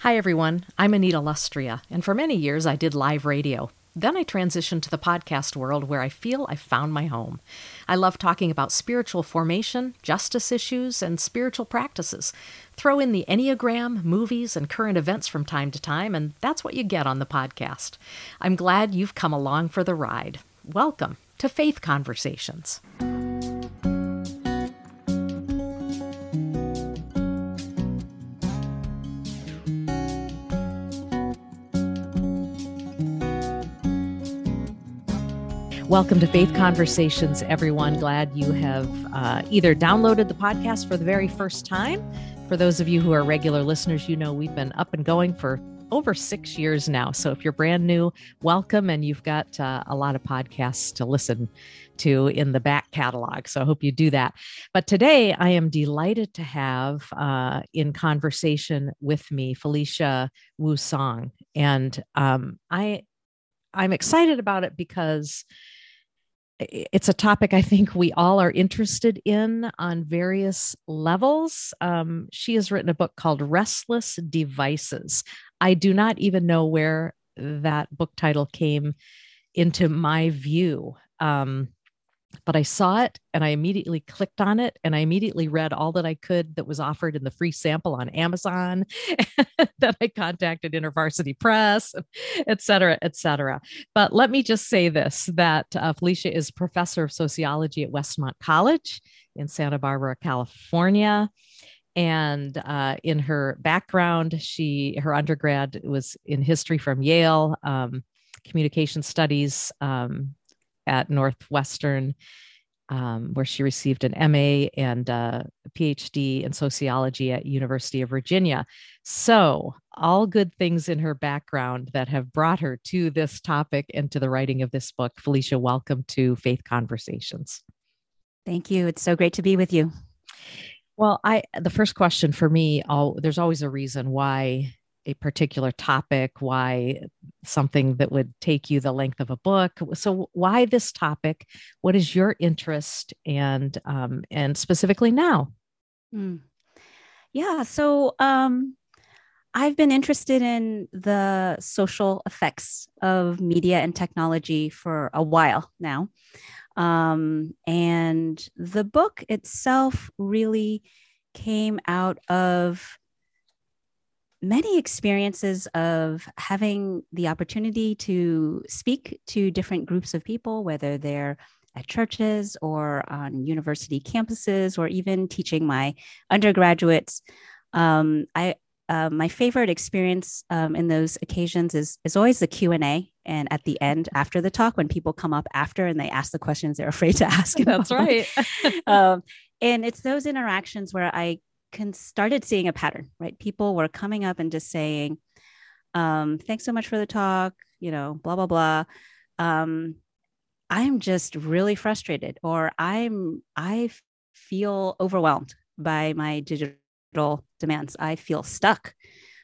Hi, everyone. I'm Anita Lustrea, and for many years I did live radio. Then I transitioned to the podcast world where I feel I found my home. I love talking about spiritual formation, justice issues, and spiritual practices. Throw in the Enneagram, movies, and current events from time to time, and that's what you get on the podcast. I'm glad you've come along for the ride. Welcome to Faith Conversations. Welcome to Faith Conversations, everyone. Glad you have uh, either downloaded the podcast for the very first time. For those of you who are regular listeners, you know we've been up and going for over six years now. So if you're brand new, welcome. And you've got uh, a lot of podcasts to listen to in the back catalog. So I hope you do that. But today I am delighted to have uh, in conversation with me Felicia Wu Song. And um, I, I'm excited about it because it's a topic I think we all are interested in on various levels. Um, she has written a book called Restless Devices. I do not even know where that book title came into my view. Um, but I saw it and I immediately clicked on it and I immediately read all that I could that was offered in the free sample on Amazon. that I contacted InterVarsity Press, et cetera, et cetera. But let me just say this that uh, Felicia is professor of sociology at Westmont College in Santa Barbara, California. And uh, in her background, she her undergrad was in history from Yale, um, communication studies um, at Northwestern, um, where she received an MA and a PhD in sociology at University of Virginia. So, all good things in her background that have brought her to this topic and to the writing of this book. Felicia, welcome to Faith Conversations. Thank you. It's so great to be with you. Well, I the first question for me, all there's always a reason why a particular topic, why something that would take you the length of a book. So, why this topic? What is your interest, and um, and specifically now? Mm. Yeah, so um, I've been interested in the social effects of media and technology for a while now. Um, and the book itself really came out of many experiences of having the opportunity to speak to different groups of people, whether they're at churches or on university campuses or even teaching my undergraduates. Um, I uh, my favorite experience um, in those occasions is is always the Q and A, and at the end after the talk, when people come up after and they ask the questions they're afraid to ask. That's right. um, and it's those interactions where I can started seeing a pattern, right? People were coming up and just saying, um, thanks so much for the talk, you know, blah, blah, blah. Um, I'm just really frustrated, or I'm, I feel overwhelmed by my digital demands. I feel stuck.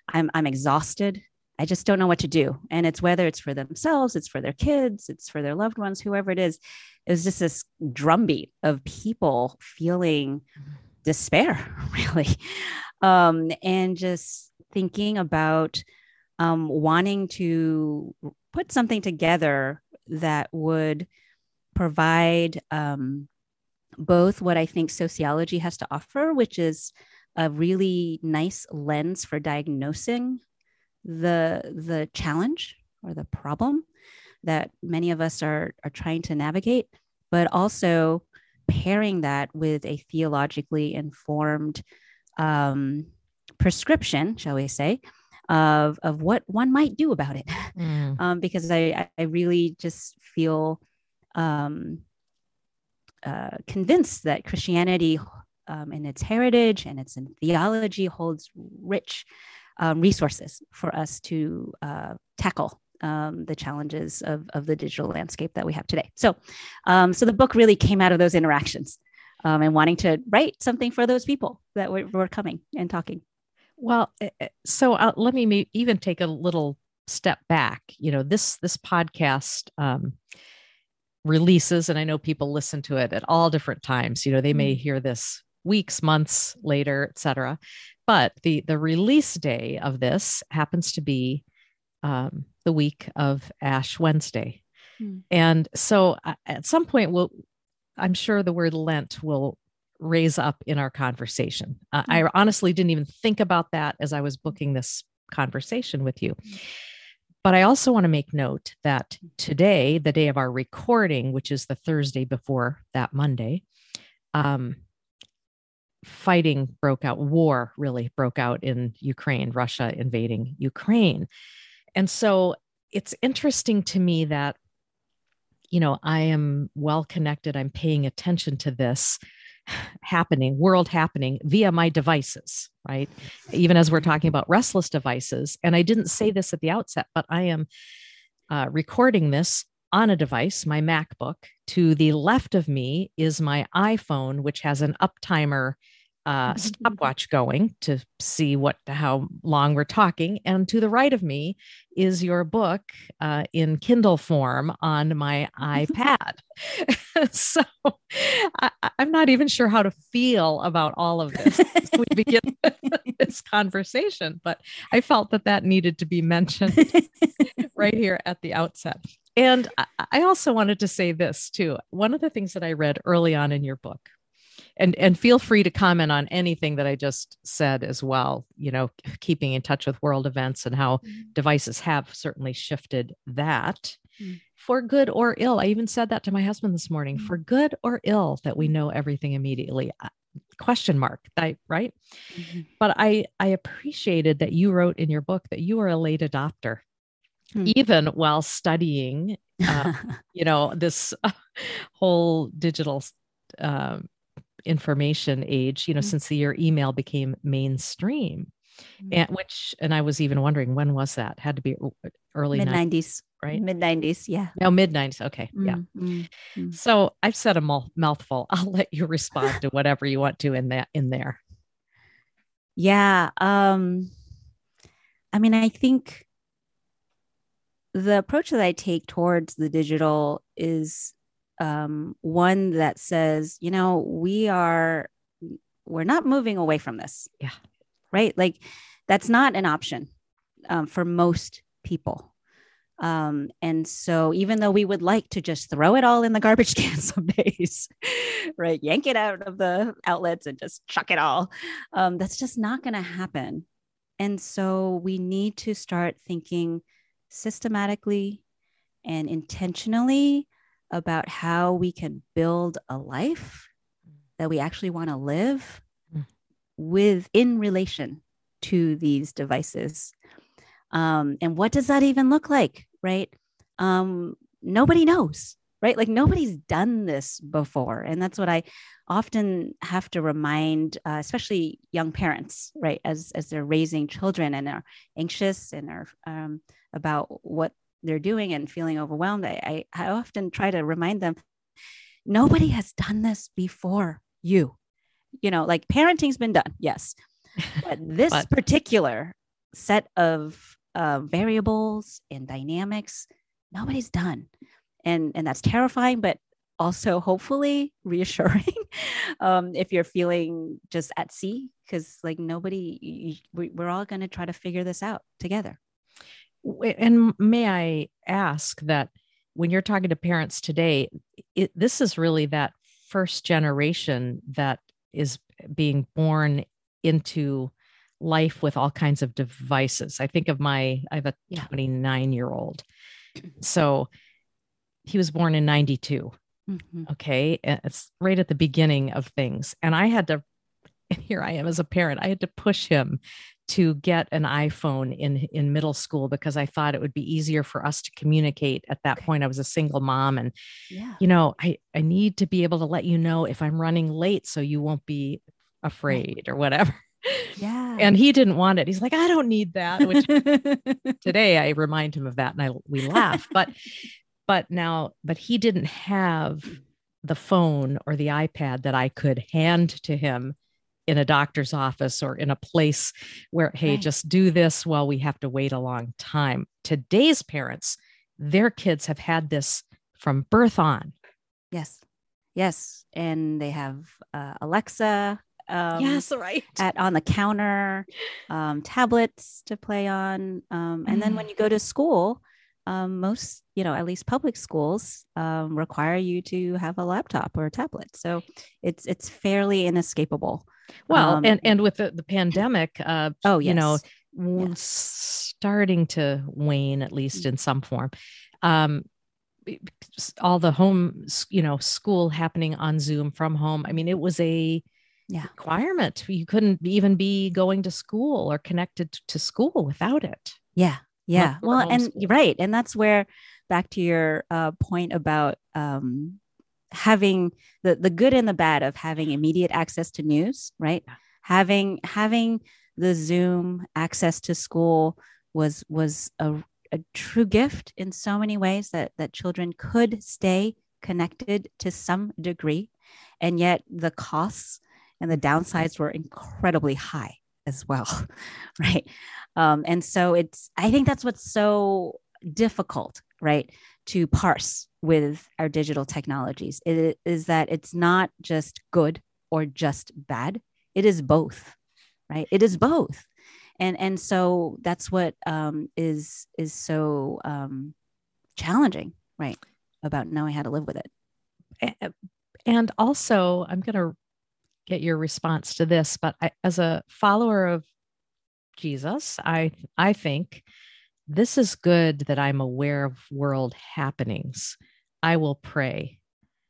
I'm, I'm exhausted. I just don't know what to do. And it's whether it's for themselves, it's for their kids, it's for their loved ones, whoever it is. It was just this drumbeat of people feeling despair, really, um, and just thinking about um, wanting to put something together that would provide um, both what I think sociology has to offer, which is a really nice lens for diagnosing the the challenge or the problem that many of us are are trying to navigate, but also pairing that with a theologically informed um, prescription, shall we say, of, of what one might do about it. Mm. Um, because I, I really just feel um, uh, convinced that Christianity um, in its heritage and its theology holds rich um, resources for us to uh, tackle um, the challenges of, of the digital landscape that we have today. So, um, so the book really came out of those interactions um, and wanting to write something for those people that were, were coming and talking. Well, eh, eh, so uh, let me even take a little step back. You know, this this podcast um, releases, and I know people listen to it at all different times. You know, they may mm-hmm. hear this weeks, months later, et cetera. but the the release day of this happens to be um, the week of Ash Wednesday, hmm. and so uh, at some point, we'll I'm sure the word Lent will raise up in our conversation. Uh, hmm. I honestly didn't even think about that as I was booking this conversation with you. Hmm. But I also want to make note that today, the day of our recording, which is the Thursday before that Monday, um, fighting broke out, war really broke out in Ukraine, Russia invading Ukraine. And so it's interesting to me that, you know, I am well connected, I'm paying attention to this happening, world happening via my devices, right? Even as we're talking about restless devices. And I didn't say this at the outset, but I am uh, recording this on a device, my MacBook. To the left of me is my iPhone, which has an uptimer uh, stopwatch going to see what how long we're talking. And to the right of me is your book uh, in Kindle form on my iPad. so I, am not even sure how to feel about all of this as we begin this conversation, but I felt that that needed to be mentioned right here at the outset. And I also wanted to say this too. One of the things that I read early on in your book and and feel free to comment on anything that i just said as well you know keeping in touch with world events and how mm-hmm. devices have certainly shifted that mm-hmm. for good or ill i even said that to my husband this morning mm-hmm. for good or ill that we know everything immediately uh, question mark I, right mm-hmm. but i i appreciated that you wrote in your book that you are a late adopter hmm. even while studying uh, you know this uh, whole digital um, information age, you know, mm-hmm. since the year email became mainstream. Mm-hmm. And which, and I was even wondering when was that? Had to be early mid 90s, right? Mid 90s, yeah. No, mid 90s. Okay, mm-hmm. yeah. Mm-hmm. So I've said a mouthful. I'll let you respond to whatever you want to in that in there. Yeah. Um, I mean, I think the approach that I take towards the digital is um, one that says, you know, we are, we're not moving away from this. Yeah. Right. Like that's not an option um, for most people. Um, and so even though we would like to just throw it all in the garbage can some days, right, yank it out of the outlets and just chuck it all, um, that's just not going to happen. And so we need to start thinking systematically and intentionally about how we can build a life that we actually want to live mm. with in relation to these devices. Um, and what does that even look like? Right. Um, nobody knows, right? Like nobody's done this before. And that's what I often have to remind, uh, especially young parents, right? As, as they're raising children and are anxious and are um, about what they're doing and feeling overwhelmed, I, I, I often try to remind them nobody has done this before you. You know, like parenting's been done, yes. But this but. particular set of uh, variables and dynamics, nobody's done. And, and that's terrifying, but also hopefully reassuring um, if you're feeling just at sea because like nobody we, we're all going to try to figure this out together and may I ask that when you're talking to parents today, it, this is really that first generation that is being born into life with all kinds of devices. I think of my, I have a 29 year old. So he was born in 92. Mm-hmm. Okay. It's right at the beginning of things. And I had to, and here I am as a parent, I had to push him to get an iPhone in in middle school because I thought it would be easier for us to communicate. At that point, I was a single mom, and yeah. you know, I I need to be able to let you know if I'm running late, so you won't be afraid or whatever. Yeah. And he didn't want it. He's like, I don't need that. Which today I remind him of that, and I we laugh. But but now, but he didn't have the phone or the iPad that I could hand to him in a doctor's office or in a place where, hey, right. just do this while we have to wait a long time. Today's parents, their kids have had this from birth on. Yes. Yes. And they have uh, Alexa um, yes, right. at on the counter, um, tablets to play on, um, and then when you go to school, um, most you know at least public schools um, require you to have a laptop or a tablet. So it's it's fairly inescapable. Well, Um, and and with the, the pandemic, uh, Oh, you know, yes. Yeah. starting to wane at least in some form. Um, all the home, you know, school happening on Zoom from home. I mean, it was a Yeah. requirement. You couldn't even be going to school or connected to school without it. Yeah. Yeah. Well, and you're right. And that's where back to your uh, point about um, having the, the good and the bad of having immediate access to news, right? Yeah. Having having the Zoom access to school was was a, a true gift in so many ways that that children could stay connected to some degree. And yet the costs and the downsides were incredibly high as well. right. Um, and so it's, I think that's what's so difficult, right, to parse with our digital technologies it is that it's not just good or just bad. It is both, right? It is both. And, and so that's what um, is is so um, challenging, right, about knowing how to live with it. And also, I'm going to get your response to this, but I, as a follower of Jesus, I I think this is good that I'm aware of world happenings. I will pray.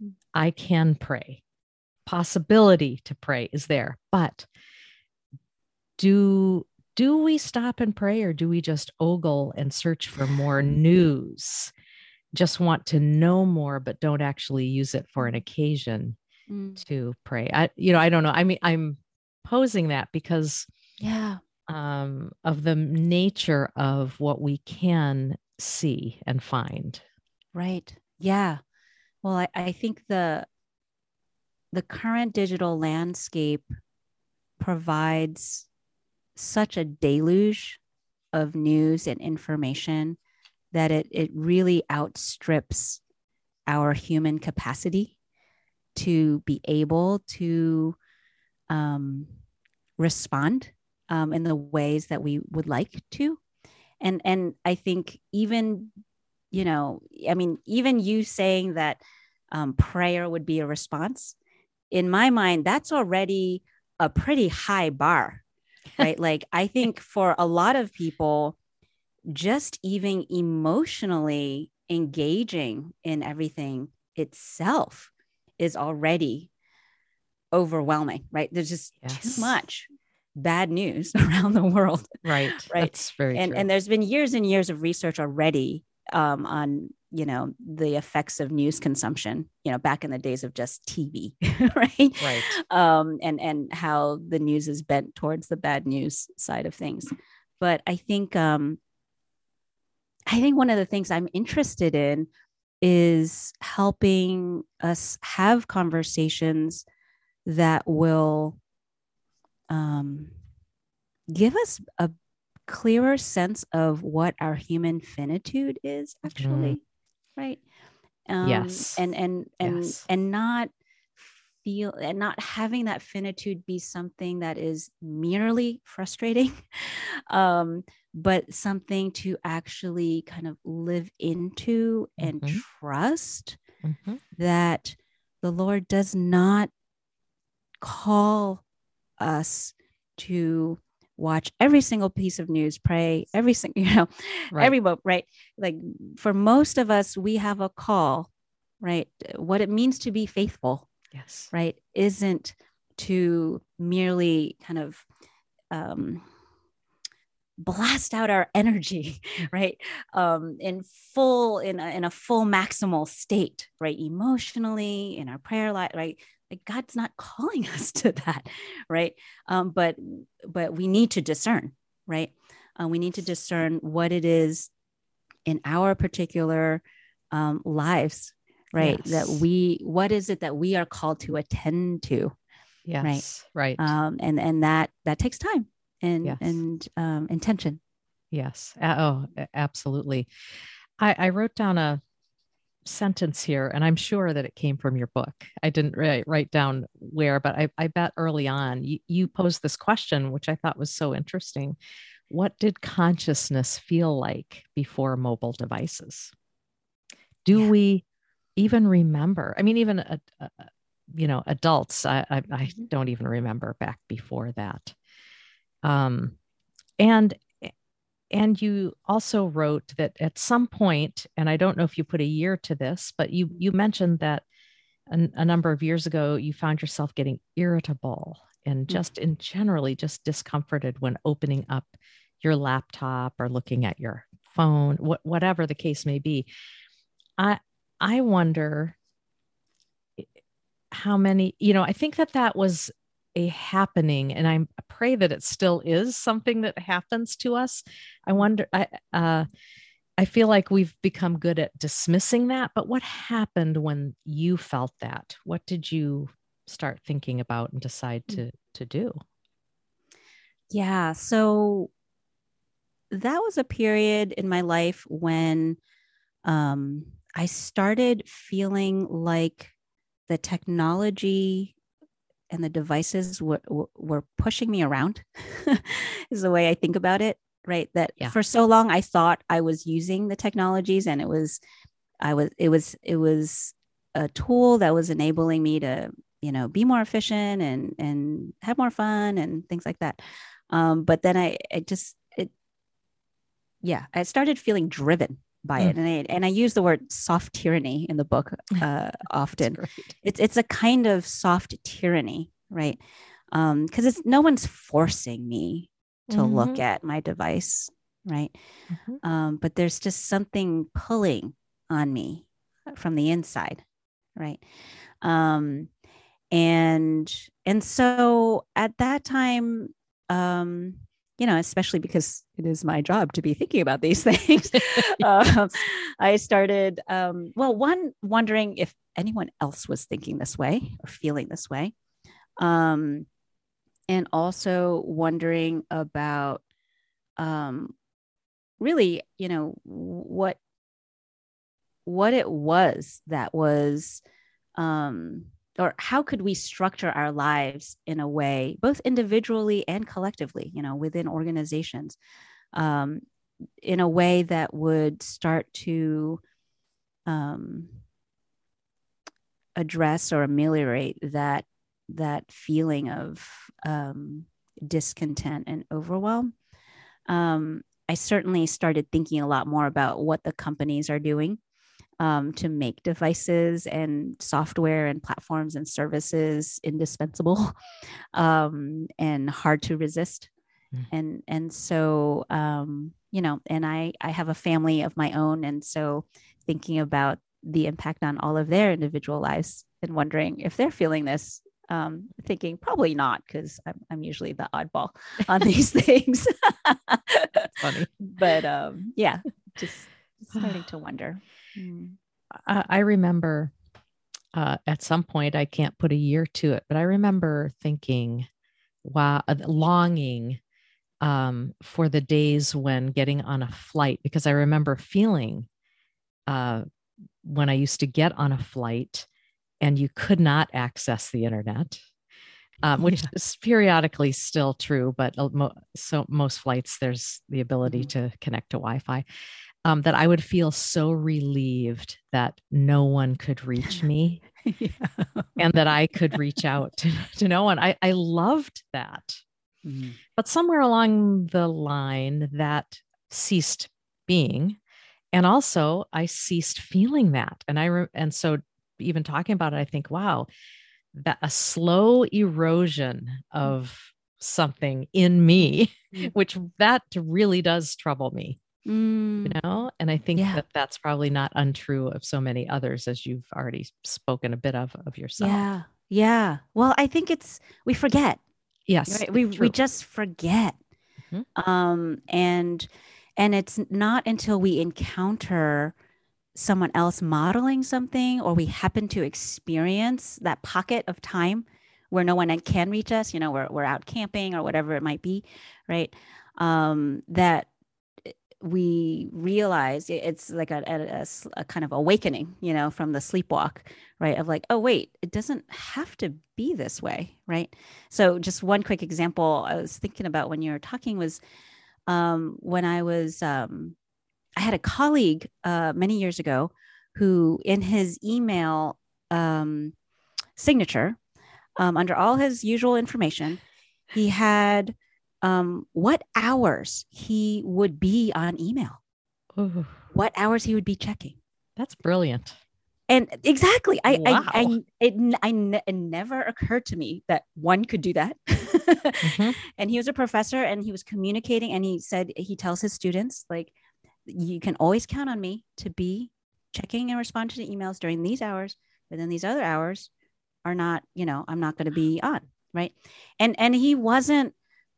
Mm-hmm. I can pray. Possibility to pray is there, but do do we stop and pray or do we just ogle and search for more news? Just want to know more, but don't actually use it for an occasion to pray. I, you know, I don't know. I mean, I'm posing that because Yeah. um, of the nature of what we can see and find. Right. Yeah. Well, I, I think the the current digital landscape provides such a deluge of news and information that it it really outstrips our human capacity to be able to um, respond um, in the ways that we would like to. And and i think even you know i mean even you saying that um, prayer would be a response in my mind that's already a pretty high bar right? Like i think for a lot of people just even emotionally engaging in everything itself is already overwhelming right there's just Yes. too much bad news around the world Right. Right. That's very and true. and there's been years and years of research already um, on you know the effects of news consumption you know back in the days of just tv right right. um, and and how the news is bent towards the bad news side of things but i think um, i think one of the things i'm interested in is helping us have conversations that will um, give us a clearer sense of what our human finitude is actually right um, Yes. and and and Yes. and not feel and not having that finitude be something that is merely frustrating um but something to actually kind of live into and Mhm. trust Mhm. that the lord does not call us to watch every single piece of news pray every single you know Right. every mo- right like for most of us we have a call right what it means to be faithful yes. right isn't to merely kind of um blast out our energy right? Um in full in a, in a full maximal state right? Emotionally in our prayer life right? Like god's not calling us to that right? Um but but we need to discern right? Uh, we need to discern what it is in our particular um, lives right? That we what is it that we are called to attend to Yes. Right. um, and and that that takes time and Yes. and um, intention Yes. Oh, absolutely. I, I wrote down a sentence here, and I'm sure that it came from your book. I didn't write, write down where, but I, I bet early on you, you posed this question, which I thought was so interesting. What did consciousness feel like before mobile devices? Do yeah. we even remember? I mean, even a, a, you know, adults. I, I, I mm-hmm. don't even remember back before that. Um, and and you also wrote that at some point, and I don't know if you put a year to this, but you you mentioned that a, a number of years ago you found yourself getting irritable and mm. just in generally just discomforted when opening up your laptop or looking at your phone, wh- whatever the case may be. I I wonder how many, you know, I think that that was a happening and i pray that it still is something that happens to us i mm-hmm. wonder i uh, i feel like we've become good at dismissing that but what happened when you felt that what did you start thinking about and decide mm. to to do yeah so that was a period in my life when um, i started feeling like the technology and the devices were, were pushing me around is the way I think about it. Right. That yeah. for so long I thought I was using the technologies and it was, I was, it was, it was a tool that was enabling me to, you know, be more efficient and, and have more fun and things like that. Um, but then I, I just, it, yeah, I started feeling driven by mm. it and I, and I use the word soft tyranny in the book uh, often it's it's a kind of soft tyranny right um because it's no one's forcing me to mm-hmm. look at my device right mm-hmm. um but there's just something pulling on me from the inside right um and and so at that time um you know, especially because it is my job to be thinking about these things. um, I started, um, well, one, wondering if anyone else was thinking this way or feeling this way. Um, and also wondering about um, really, you know, what what it was that was um, or how could we structure our lives in a way both individually and collectively you know within organizations um, in a way that would start to um, address or ameliorate that that feeling of um, discontent and overwhelm? Um, i certainly started thinking a lot more about what the companies are doing um, to make devices and software and platforms and services indispensable um, and hard to resist. Mm. And and so um, you know, and I I have a family of my own, and so thinking about the impact on all of their individual lives and wondering if they're feeling this um, thinking probably not because I'm, I'm usually the oddball on these things. funny. But um, yeah, just starting to wonder. Mm. I remember uh, at some point, I can't put a year to it, but I remember thinking, wow, uh, longing um, for the days when getting on a flight, because I remember feeling uh, when I used to get on a flight and you could not access the internet. Um, which yeah. is periodically still true, but so most flights there's the ability mm-hmm. to connect to Wi-Fi um, that I would feel so relieved that no one could reach me yeah. and that I could reach out to, to no one. I, I loved that. Mm-hmm. But somewhere along the line, that ceased being. And also, I ceased feeling that. And I, re- and so even talking about it, I think, wow, that a slow erosion of something in me, mm-hmm. which that really does trouble me mm. you know and i think yeah. that that's probably not untrue of so many others as you've already spoken a bit of of yourself yeah yeah well i think it's we forget yes right? we true. we just forget mm-hmm. um and and it's not until we encounter someone else modeling something or we happen to experience that pocket of time where no one can reach us you know we're, we're out camping or whatever it might be right um, that we realize it's like a, a, a, kind of awakening, you know, from the sleepwalk, right? Of like, oh, wait, it doesn't have to be this way, right? So, just one quick example I was thinking about when you were talking was um, when I was, um, I had a colleague uh, many years ago who, in his email um, signature, um, under all his usual information, he had um, what hours he would be on email, Ooh. what hours he would be checking. That's brilliant. And exactly, I, wow. I, I, it, I, it never occurred to me that one could do that. mm-hmm. And he was a professor, and he was communicating, and he said he tells his students like, you can always count on me to be checking and responding to emails during these hours, but then these other hours are not, you know, I'm not going to be on, right? And and he wasn't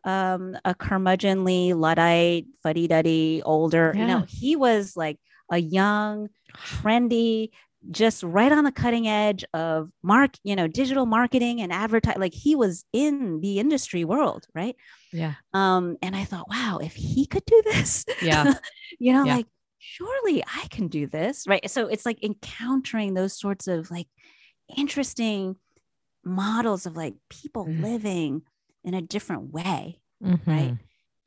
um, a curmudgeonly, luddite, fuddy duddy, older. Yeah. You know, he was like a young, trendy, just right on the cutting edge of mark, you know, digital marketing and advertise. Like he was in the industry world, right? Yeah. Um, and I thought, wow, if he could do this, yeah, you know, yeah. like surely I can do this, right? So it's like encountering those sorts of like interesting models of like people mm. living in a different way mm-hmm. right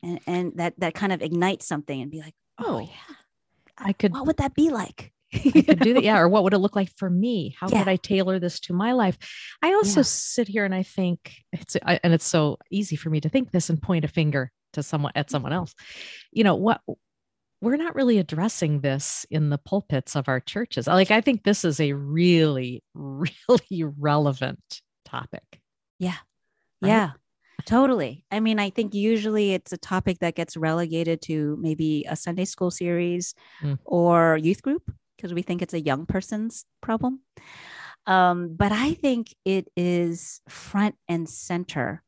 and and that that kind of ignites something and be like oh, oh yeah i could what would that be like I could do that. Yeah. Or what would it look like for me? How yeah. could I tailor this to my life? I also yeah. sit here and I think it's, I, and it's so easy for me to think this and point a finger to someone at someone else. You know, what we're not really addressing this in the pulpits of our churches. Like, I think this is a really, really relevant topic. Yeah. Right? Yeah. Totally. I mean, I think usually it's a topic that gets relegated to maybe a Sunday school series mm. or youth group because we think it's a young person's problem. Um, but I think it is front and center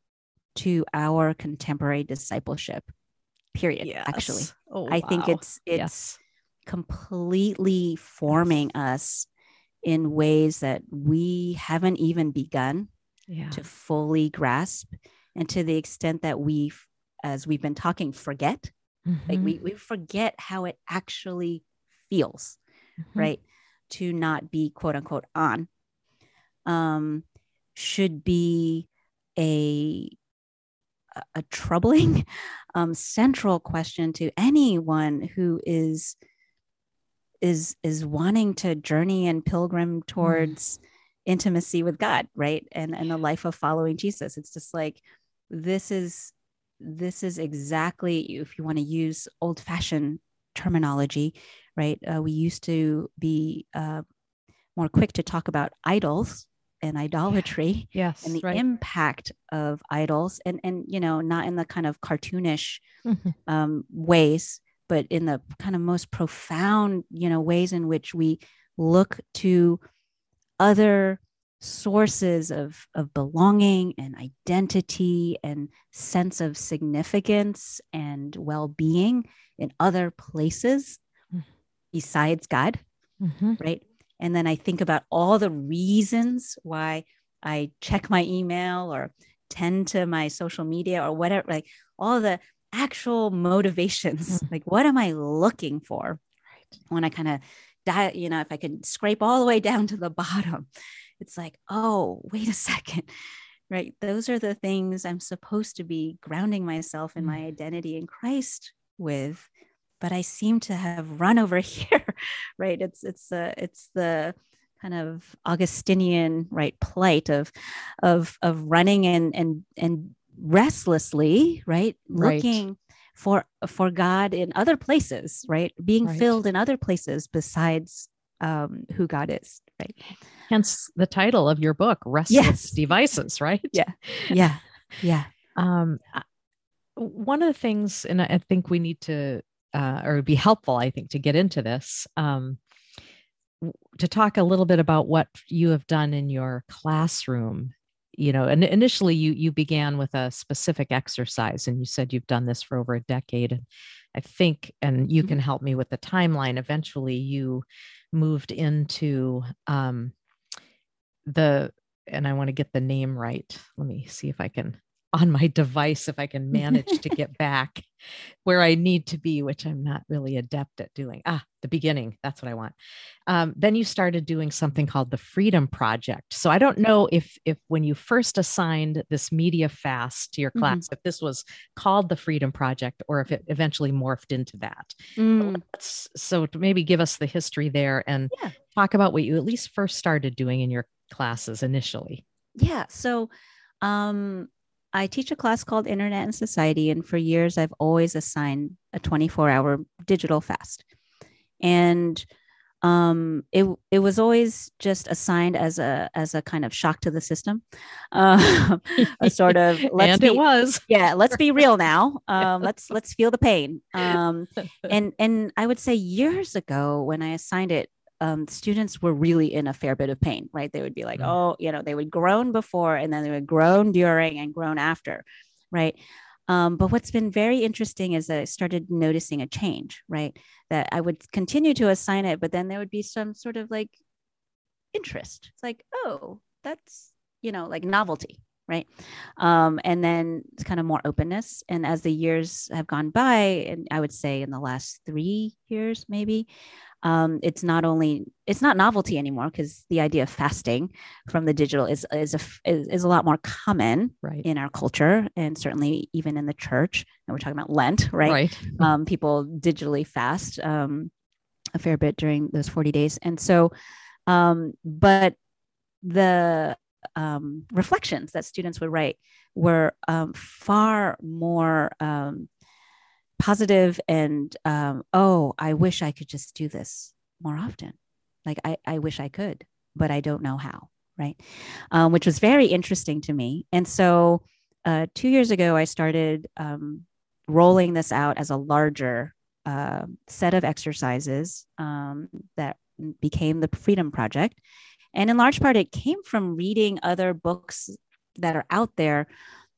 to our contemporary discipleship. Period. Yes. Actually, oh, I wow. think it's it's yes. completely forming us in ways that we haven't even begun yeah. to fully grasp and to the extent that we as we've been talking forget mm-hmm. like we, we forget how it actually feels mm-hmm. right to not be quote unquote on um should be a a troubling um, central question to anyone who is is is wanting to journey and pilgrim mm. towards mm. intimacy with God, right? And and a life of following Jesus. It's just like this is this is exactly if you want to use old fashioned terminology right uh, we used to be uh, more quick to talk about idols and idolatry yes and the right. impact of idols and and you know not in the kind of cartoonish mm-hmm. um, ways but in the kind of most profound you know ways in which we look to other sources of, of belonging and identity and sense of significance and well-being in other places mm. besides god mm-hmm. right and then i think about all the reasons why i check my email or tend to my social media or whatever like all the actual motivations mm. like what am i looking for right. when i kind of die you know if i could scrape all the way down to the bottom it's like, oh, wait a second. Right. Those are the things I'm supposed to be grounding myself in my mm. identity in Christ with. But I seem to have run over here. right. It's it's uh it's the kind of Augustinian right plight of of of running and and and restlessly, right? right. Looking for for God in other places, right? Being right. filled in other places besides um, who God is, right? Hence the title of your book, Restless yes. Devices, right? Yeah. Yeah. Yeah. um, one of the things, and I think we need to, uh, or it'd be helpful, I think, to get into this, um, to talk a little bit about what you have done in your classroom you know and initially you you began with a specific exercise and you said you've done this for over a decade and i think and you mm-hmm. can help me with the timeline eventually you moved into um, the, and I want to get the name right. Let me see if I can on my device if I can manage to get back where I need to be, which I'm not really adept at doing. Ah, the beginning. That's what I want. Um, then you started doing something called the Freedom Project. So I don't know if if when you first assigned this media fast to your class, mm-hmm. if this was called the Freedom Project or if it eventually morphed into that. Mm. So, so maybe give us the history there and yeah. talk about what you at least first started doing in your classes initially. Yeah. So um I teach a class called Internet and Society, and for years I've always assigned a 24 hour digital fast. And um, it it was always just assigned as a as a kind of shock to the system, uh, a sort of let's and be, it was. Yeah let's be real now. Um, let's let's feel the pain. Um, and and I would say years ago when I assigned it um, students were really in a fair bit of pain, right? They would be like, mm. oh, you know, they would groan before and then they would groan during and groan after, right? Um, but what's been very interesting is that I started noticing a change, right? That I would continue to assign it, but then there would be some sort of like interest. It's like, oh, that's, you know, like novelty, right? Um, and then it's kind of more openness. And as the years have gone by, and I would say in the last three years, maybe, um, it's not only it's not novelty anymore because the idea of fasting from the digital is is a is, is a lot more common right. in our culture and certainly even in the church. And we're talking about Lent, right? right. Um, people digitally fast um, a fair bit during those forty days, and so, um, but the um, reflections that students would write were um, far more um, positive and um, oh i wish i could just do this more often. Like i, I wish i could but i don't know how right? Um, which was very interesting to me. And so uh, two years ago i started um, rolling this out as a larger uh, set of exercises um, that became the freedom project. And in large part it came from reading other books that are out there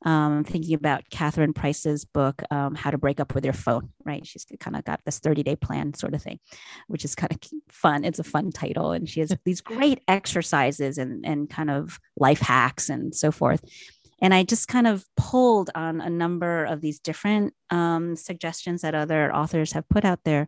um, thinking about Catherine Price's book, um, How to Break Up with Your Phone, right? She's kind of got this 30 day plan sort of thing, which is kind of fun. It's a fun title. And she has these great exercises and, and kind of life hacks and so forth. And I just kind of pulled on a number of these different um, suggestions that other authors have put out there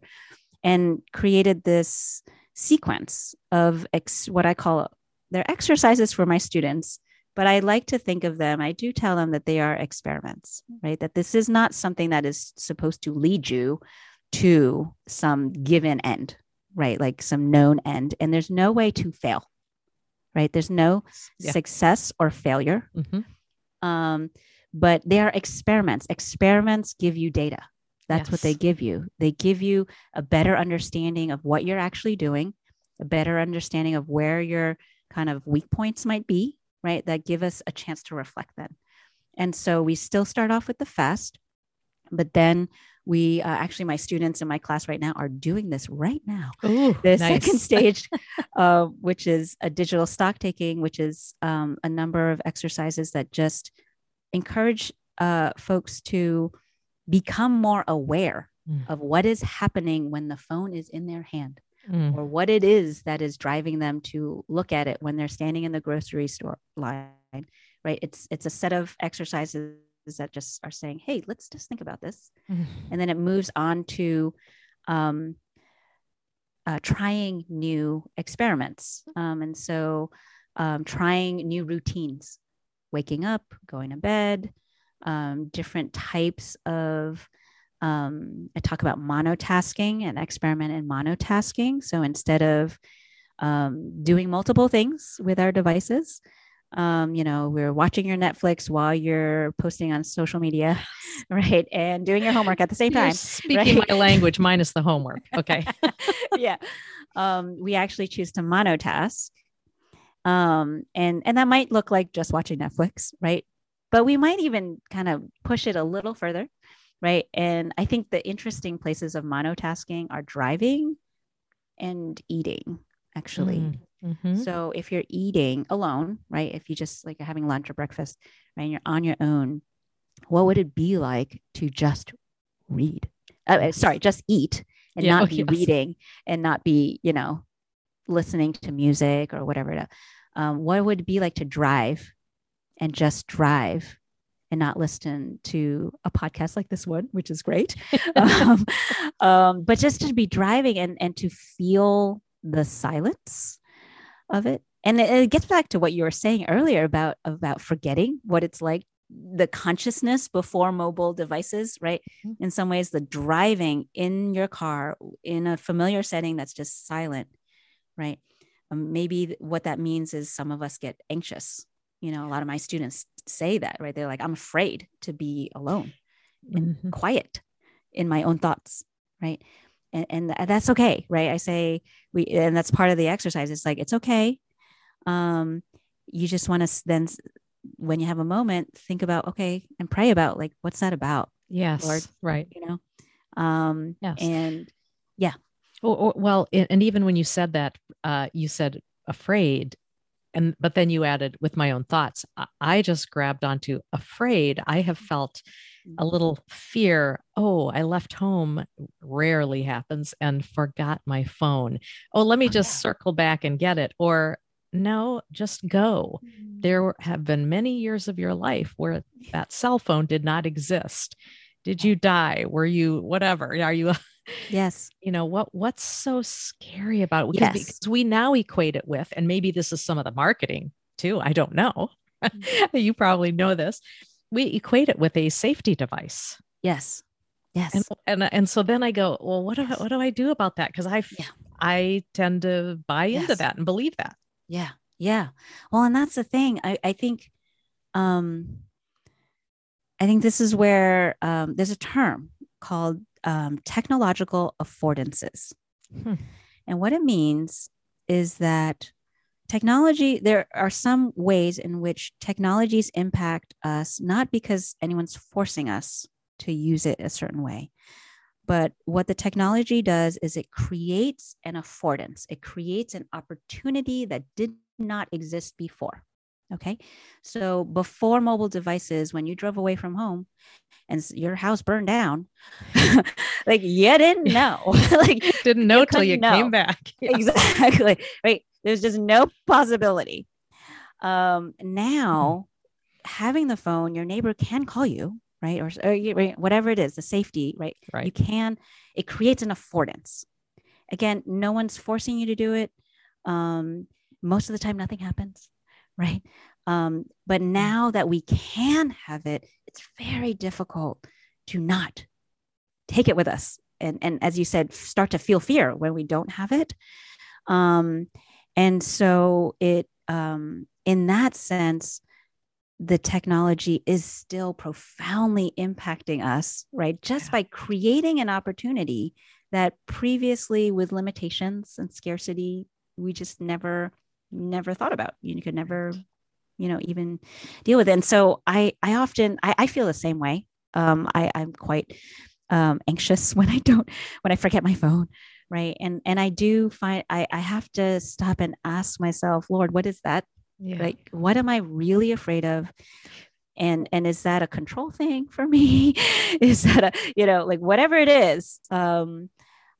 and created this sequence of ex- what I call they're exercises for my students but I like to think of them, I do tell them that they are experiments, right? That this is not something that is supposed to lead you to some given end, right? Like some known end. And there's no way to fail, right? There's no yeah. success or failure. Mm-hmm. Um, but they are experiments. Experiments give you data. That's yes. what they give you. They give you a better understanding of what you're actually doing, a better understanding of where your kind of weak points might be, right? That give us a chance to reflect then. And so we still start off with the fast, but then we uh, actually, my students in my class right now are doing this right now. Ooh, the nice. second stage, uh, which is a digital stock taking, which is um, a number of exercises that just encourage uh, folks to become more aware mm. of what is happening when the phone is in their hand mm. or what it is that is driving them to look at it when they're standing in the grocery store line right it's it's a set of exercises that just are saying hey let's just think about this mm. and then it moves on to um, uh, trying new experiments um, and so um, trying new routines waking up going to bed um, different types of um, I talk about monotasking and experiment in monotasking. So instead of um, doing multiple things with our devices, um, you know, we're watching your Netflix while you're posting on social media, right? And doing your homework at the same time. speaking right? my language minus the homework. Okay. yeah. Um, we actually choose to monotask. Um, and and that might look like just watching Netflix, right? But we might even kind of push it a little further right? And I think the interesting places of monotasking are driving and eating, actually. Mm, mm-hmm. So if you're eating alone, right? If you just like having lunch or breakfast, right? And you're on your own, what would it be like to just read? Uh, uh sorry, just eat and yeah, not oh, be yes. reading and not be, you know, listening to music or whatever. Um, what would it be like to drive and just drive and not listen to a podcast like this one, which is great. um, um, but just to be driving and and to feel the silence of it. And it, it gets back to what you were saying earlier about about forgetting what it's like the consciousness before mobile devices, right? Mm-hmm. In some ways, the driving in your car in a familiar setting that's just silent, right? Um, maybe what that means is some of us get anxious. You know, a lot of my students say that, right? They're like, I'm afraid to be alone and mm-hmm. quiet in my own thoughts, right? And, and that's okay, right? I say we, and that's part of the exercise. It's like, it's okay. Um, you just want to then when you have a moment, think about, okay, and pray about like, what's that about? Yes. Lord, right. You know? Um, yes. and yeah. Or, or, well, and even when you said that, uh, you said afraid and, but then you added with my own thoughts. I just grabbed onto afraid. I have felt a mm-hmm. little fear. Oh, I left home, rarely happens, and forgot my phone. Oh, let me oh, just circle back and get it. Or no, just go. Mm-hmm. There have been many years of your life where that cell phone did not exist. Did you die? Were you whatever? Are you Yes. You know what what's so scary about it? Because, yes. because we now equate it with, and maybe this is some of the marketing too. I don't know. Mm-hmm. you probably know this. We equate it with a safety device. Yes. Yes. And and, and so then I go, well, what do I, what do I do about that? Because I yeah. I tend to buy yes. into that and believe that. Yeah. Yeah. Well, and that's the thing. I, I think um I think this is where um, there's a term called um, technological affordances. Hmm. And what it means is that technology, there are some ways in which technologies impact us, not because anyone's forcing us to use it a certain way, but what the technology does is it creates an affordance, it creates an opportunity that did not exist before. Okay. So before mobile devices, when you drove away from home and your house burned down, like you didn't know. like didn't know till you know. came back. Yeah. Exactly. Right. There's just no possibility. Um, now mm-hmm. having the phone, your neighbor can call you right? Or, or right, whatever it is, the safety, right? Right. You can, it creates an affordance. Again, no one's forcing you to do it. Um, most of the time, nothing happens, right? Um, but mm. now that we can have it, it's very difficult to not take it with us. And, and as you said, start to feel fear when we don't have it. Um, and so it, um, in that sense, the technology is still profoundly impacting us, right? Just yeah. by creating an opportunity that previously, with limitations and scarcity, we just never, never thought about. You could never, you know, even deal with it. And so I, I often, I, I feel the same way. Um, I, I'm quite um, anxious when I don't, when I forget my phone, right? And and I do find I, I have to stop and ask myself, Lord, what is that yeah. like what am i really afraid of and and is that a control thing for me is that a you know like whatever it is um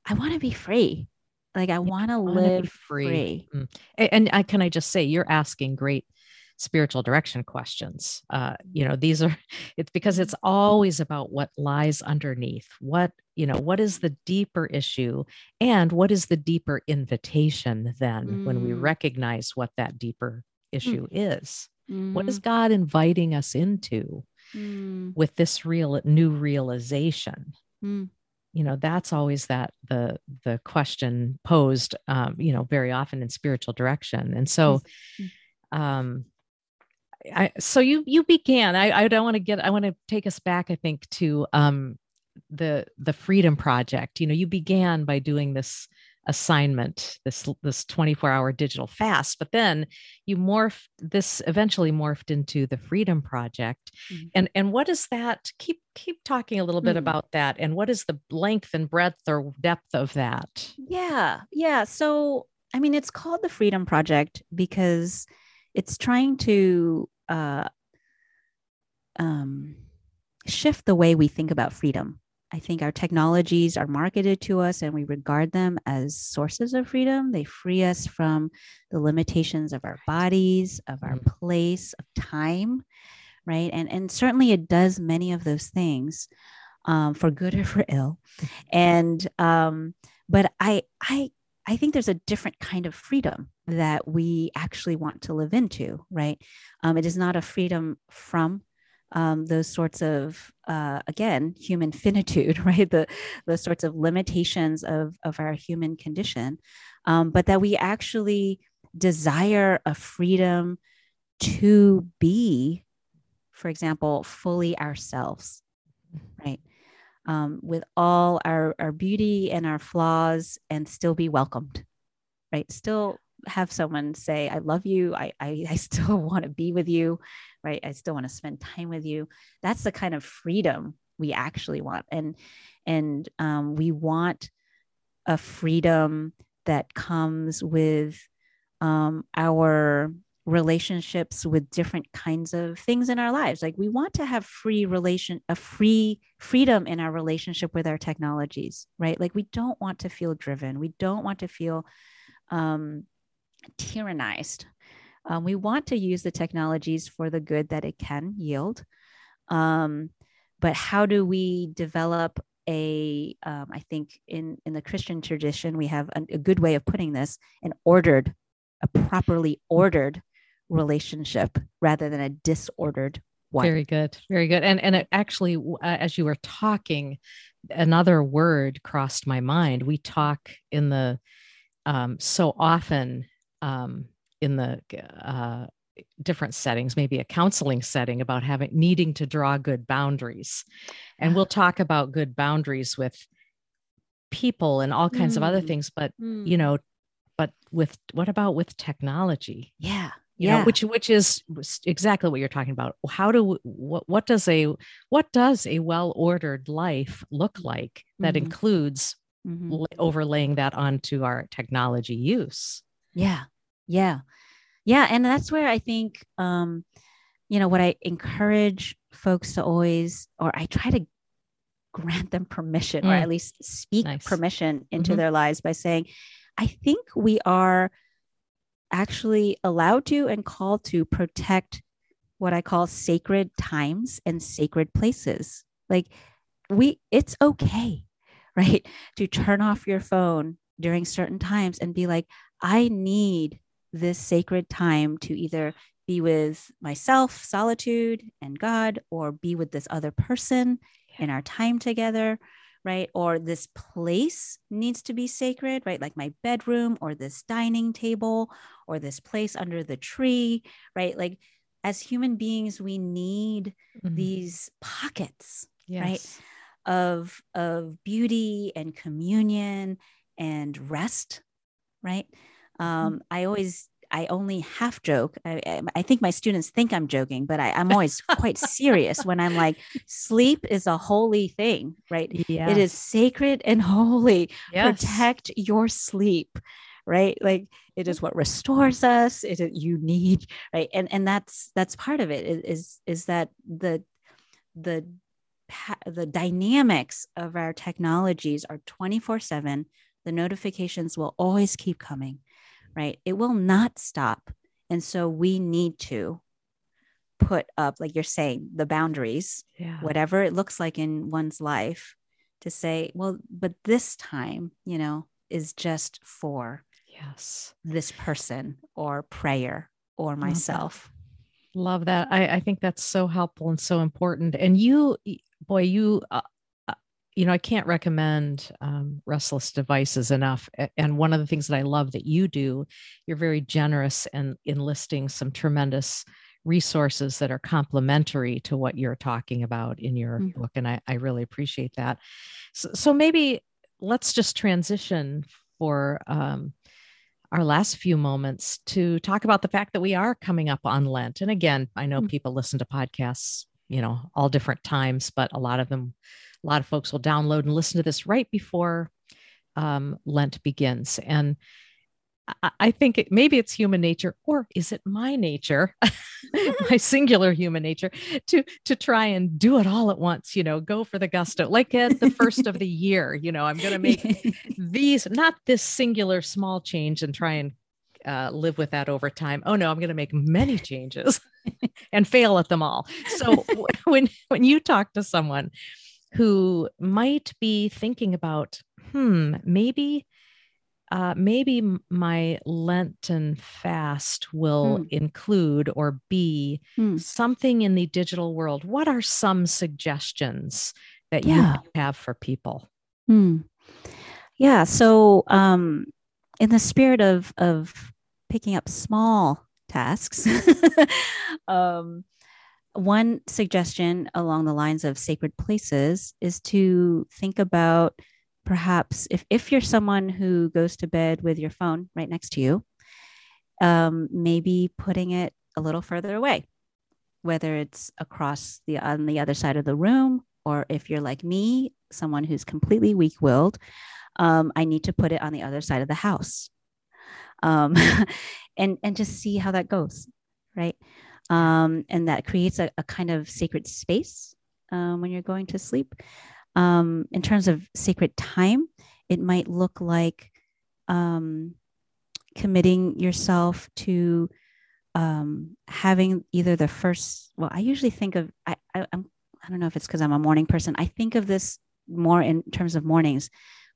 i want to be free like i want to live free, free. Mm. And, I, can i just say you're asking great spiritual direction questions uh you know these are it's because it's always about what lies underneath what you know what is the deeper issue and what is the deeper invitation then mm. when we mm. recognize what that deeper Mm. issue mm. is. Mm-hmm. What is mm-hmm. God inviting us into mm. with this real new realization? You know, that's always that the the question posed, um, you know, very often in spiritual direction. And so, mm. um, I so you you began. I I don't want to get. I want to take us back. I think to um the the Freedom Project. You know, you began by doing this assignment this this 24 hour digital fast but then you morphed this eventually morphed into the freedom project mm-hmm. and and what is that keep keep talking a little bit mm-hmm. about that and what is the length and breadth or depth of that yeah yeah so i mean it's called the freedom project because it's trying to uh um shift the way we think about freedom I think our technologies are marketed to us and we regard them as sources of freedom. They free us from the limitations of our bodies, of our mm-hmm. place, of time, right and and certainly it does many of those things um, for good or for ill and um, but i i i think there's a different kind of freedom that we actually want to live into right um, it is not a freedom from um, those sorts of uh, again human finitude right? The the sorts of limitations of of our human condition um, but that we actually desire a freedom to be for example fully ourselves right? Um, with all our our beauty and our flaws and still be welcomed right? Still have someone say i love you. I i, I still want to be with you right? I still want to spend time with you. That's the kind of freedom we actually want. And and um, we want a freedom that comes with um, our relationships with different kinds of things in our lives. Like we want to have free relation a free freedom in our relationship with our technologies right? Like we don't want to feel driven. We don't want to feel um, tyrannized um, we want to use the technologies for the good that it can yield. Um, but how do we develop a? Um, I think in, in the Christian tradition, we have a, a good way of putting this an ordered, a properly ordered relationship rather than a disordered one. Very good. Very good. And, and actually, uh, as you were talking, another word crossed my mind. We talk in the um, so often um, in the uh, different settings, maybe a counseling setting about having needing to draw good boundaries. And we'll talk about good boundaries with people and all kinds mm. of other mm. things, but mm. you know, but with what about with technology? Yeah. You yeah. know, which which is exactly what you're talking about. How do what what does a what does a well-ordered life look like that mm-hmm. includes mm-hmm. overlaying that onto our technology use? Yeah. Yeah. Yeah. And that's where I think, um, you know, what I encourage folks to always, or I try to grant them permission, mm. or at least speak nice. permission into mm-hmm. their lives by saying, I think we are actually allowed to and called to protect what I call sacred times and sacred places. Like, we, it's okay, right? To turn off your phone during certain times and be like, I need this sacred time to either be with myself, solitude, and God, or be with this other person yeah. in our time together, right? Or this place needs to be sacred, right? Like my bedroom, or this dining table, or this place under the tree, right? Like as human beings, we need mm-hmm. these pockets, yes. right? Of, of beauty and communion and rest, right? Mm-hmm. Um, I always, I only half joke. I, I think my students think I'm joking, but I, am always quite serious when I'm like, sleep is a holy thing, right? Yes. It is sacred and holy. Yes. Protect your sleep, right? Like it is what restores us. It is, you need, right? And and that's that's part of it. Is is that the the the dynamics of our technologies are 24 7 the notifications will always keep coming right? It will not stop. And so we need to put up, like you're saying, the boundaries, yeah. whatever it looks like in one's life, to say, well, but this time, you know, is just for yes this person or prayer or myself. Love that. Love that. I, I think that's so helpful and so important. And you, boy, you uh, you know, I can't recommend um, restless devices enough. And one of the things that I love that you do, you're very generous in enlisting some tremendous resources that are complementary to what you're talking about in your mm-hmm. book. And I, I, really appreciate that. So, so, maybe let's just transition for um, our last few moments to talk about the fact that we are coming up on Lent. And again, I know mm-hmm. people listen to podcasts, you know, all different times, but a lot of them a lot of folks will download and listen to this right before um, Lent begins. And I, I think it, maybe it's human nature, or is it my nature, my singular human nature, to to try and do it all at once? You know, go for the gusto, like at the first of the year. You know, I'm going to make these, not this singular small change, and try and uh, live with that over time. Oh no, I'm going to make many changes. and fail at them all. So when when you talk to someone who might be thinking about, hmm, maybe uh, maybe my Lenten fast will hmm. include or be hmm. something in the digital world. What are some suggestions that yeah. you have for people? Hmm. Yeah. So, um, in the spirit of of picking up small tasks, um, one suggestion along the lines of sacred places is to think about perhaps if, if you're someone who goes to bed with your phone right next to you, um, maybe putting it a little further away, whether it's across the on the other side of the room, or if you're like me, someone who's completely weak-willed, um, I need to put it on the other side of the house, um, and and just see how that goes, right? Um, and that creates a, a kind of sacred space um, when you're going to sleep um, in terms of sacred time, it might look like um, committing yourself to um, having either the first. Well, I usually think of I, I I'm I don't know if it's because I'm a morning person. I think of this more in terms of mornings,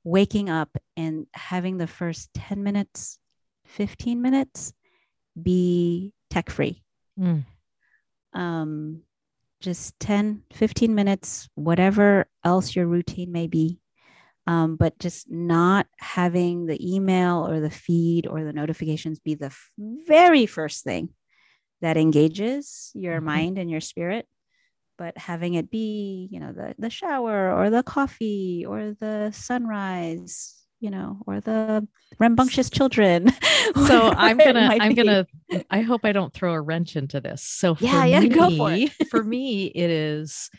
waking up and having the first ten minutes, fifteen minutes, be tech free. Mm. Um, just 10, 15 minutes, whatever else your routine may be. Um, but just not having the email or the feed or the notifications be the f- very first thing that engages your mm-hmm. mind and your spirit but having it be you know the, the shower or the coffee or the sunrise you know, or the rambunctious children. So I'm gonna, I'm be. gonna, I hope I don't throw a wrench into this. So for yeah, yeah, me, go for it. for me, it is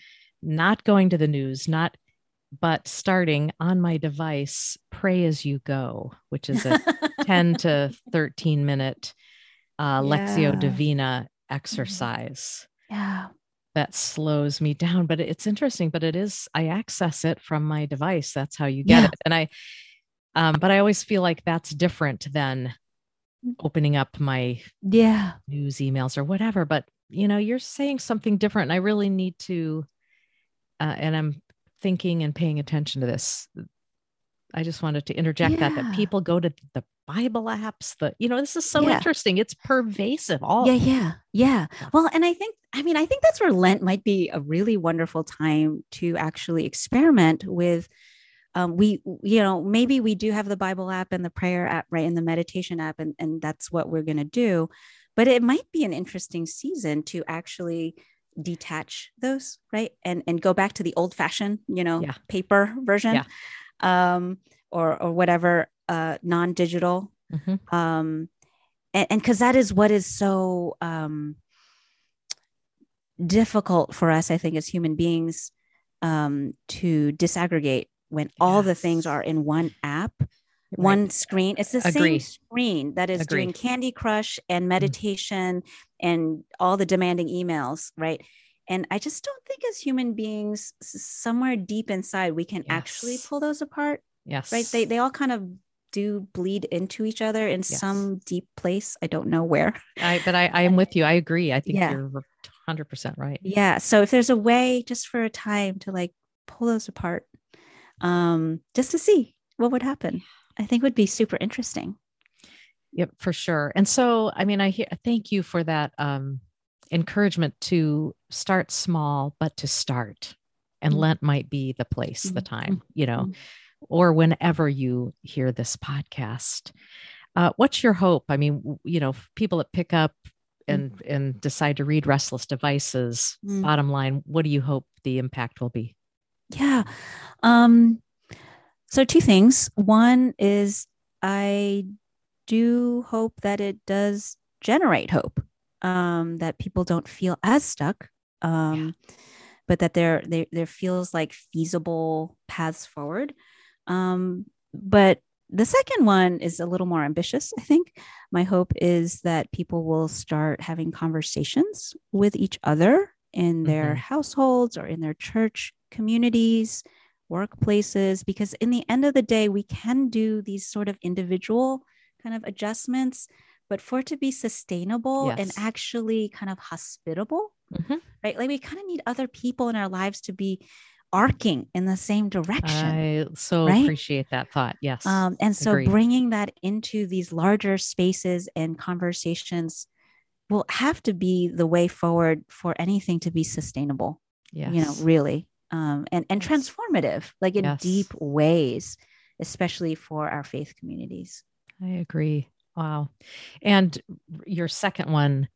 not going to the news, not, but starting on my device, pray as you go, which is a 10 to 13 minute uh, yeah. Lectio Divina mm-hmm. exercise. Yeah that slows me down but it's interesting but it is i access it from my device that's how you get yeah. it and i um, but I always feel like that's different than opening up my yeah news emails or whatever. But you know, you're saying something different. And I really need to, uh, and I'm thinking and paying attention to this. I just wanted to interject yeah. that that people go to the Bible apps. The you know, this is so yeah. interesting. It's pervasive. All yeah, yeah, yeah. Well, and I think I mean I think that's where Lent might be a really wonderful time to actually experiment with um, we you know maybe we do have the bible app and the prayer app right and the meditation app and, and that's what we're going to do but it might be an interesting season to actually detach those right and and go back to the old fashioned you know yeah. paper version yeah. um or or whatever uh non-digital mm-hmm. um and because that is what is so um difficult for us i think as human beings um to disaggregate when all the things are in one app, one screen. It's the Agree. same screen that is Agree. doing Candy Crush and mm-hmm. meditation mm. and all the demanding emails, right? And I just don't think as human beings, somewhere deep inside, we can yes. actually pull those apart. Yes. Right. They, they all kind of do bleed into each other in yes. some deep place. I don't know where. I, but I, I am with you. I agree. I think yeah. you're 100% right. Yeah. So if there's a way just for a time to like pull those apart um, just to see what would happen. I think would be super interesting. Yep, for sure. And so, I mean, I hear, thank you for that um, encouragement to start small, but to start. And mm-hmm. Lent might be the place, mm-hmm. the time, you know, mm-hmm. or whenever you hear this podcast. Uh, what's your hope? I mean, you know, people that pick up and mm. and decide to read Restless Devices. Mm. Bottom line, what do you hope the impact will be? Yeah. Um, so, two things. One is I do hope that it does generate hope, um, that people don't feel as stuck, um, yeah. but that there, there, there feels like feasible paths forward. Um, but the second one is a little more ambitious, I think. My hope is that people will start having conversations with each other in their mm-hmm. households or in their church communities, workplaces, because in the end of the day, we can do these sort of individual kind of adjustments, but for it to be sustainable and actually kind of hospitable, Mhm. right? Like we kind of need other people in our lives to be arcing in the same direction. I so right? appreciate that thought. Yes. Um, and so Agreed. bringing that into these larger spaces and conversations will have to be the way forward for anything to be sustainable, yes. you know, really, um, and, and transformative, like in Yes. deep ways, especially for our faith communities. I agree. Wow. And your second one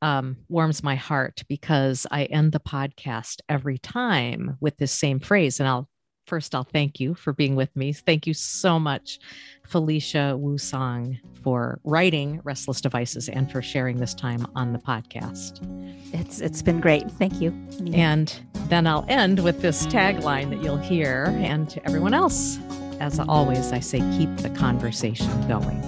um, warms my heart because I end the podcast every time with this same phrase. And I'll first, I'll thank you for being with me. Thank you so much, Felicia Wu Song, for writing Restless Devices and for sharing this time on the podcast. It's it's been great. Thank you. And then I'll end with this tagline that you'll hear. And to everyone else, as always, I say, keep the conversation going.